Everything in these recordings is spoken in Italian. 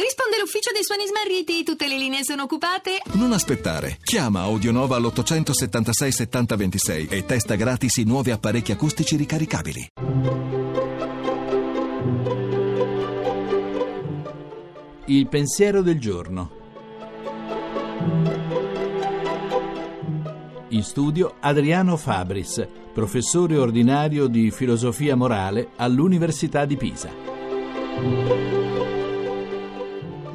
Risponde l'ufficio dei suoni smarriti, tutte le linee sono occupate. Non aspettare. Chiama Audionova all'876 7026 e testa gratis i nuovi apparecchi acustici ricaricabili. Il pensiero del giorno. In studio Adriano Fabris, professore ordinario di filosofia morale all'Università di Pisa.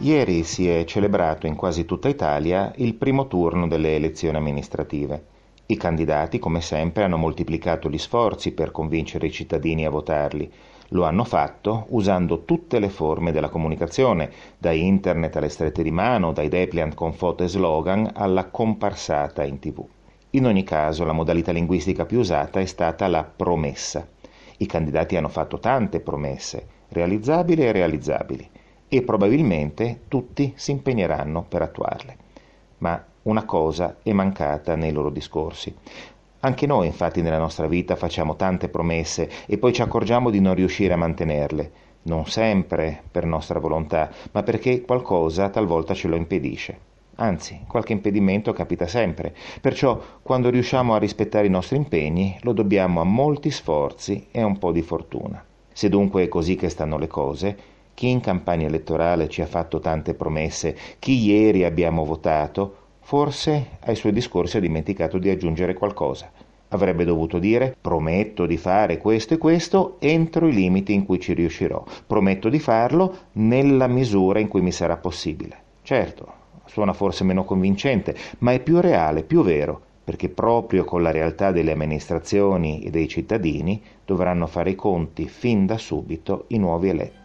Ieri si è celebrato in quasi tutta Italia il primo turno delle elezioni amministrative. I candidati, come sempre, hanno moltiplicato gli sforzi per convincere i cittadini a votarli. Lo hanno fatto usando tutte le forme della comunicazione, da internet alle strette di mano, dai depliant con foto e slogan alla comparsata in tv. In ogni caso, la modalità linguistica più usata è stata la promessa. I candidati hanno fatto tante promesse, realizzabili e realizzabili, e probabilmente tutti si impegneranno per attuarle. Ma una cosa è mancata nei loro discorsi. Anche noi infatti nella nostra vita facciamo tante promesse e poi ci accorgiamo di non riuscire a mantenerle, non sempre per nostra volontà, ma perché qualcosa talvolta ce lo impedisce. Anzi, qualche impedimento capita sempre, perciò quando riusciamo a rispettare i nostri impegni lo dobbiamo a molti sforzi e a un po' di fortuna. Se dunque è così che stanno le cose, chi in campagna elettorale ci ha fatto tante promesse, chi ieri abbiamo votato, Forse ai suoi discorsi ha dimenticato di aggiungere qualcosa. Avrebbe dovuto dire prometto di fare questo e questo entro i limiti in cui ci riuscirò. Prometto di farlo nella misura in cui mi sarà possibile. Certo, suona forse meno convincente, ma è più reale, più vero, perché proprio con la realtà delle amministrazioni e dei cittadini dovranno fare i conti fin da subito i nuovi eletti.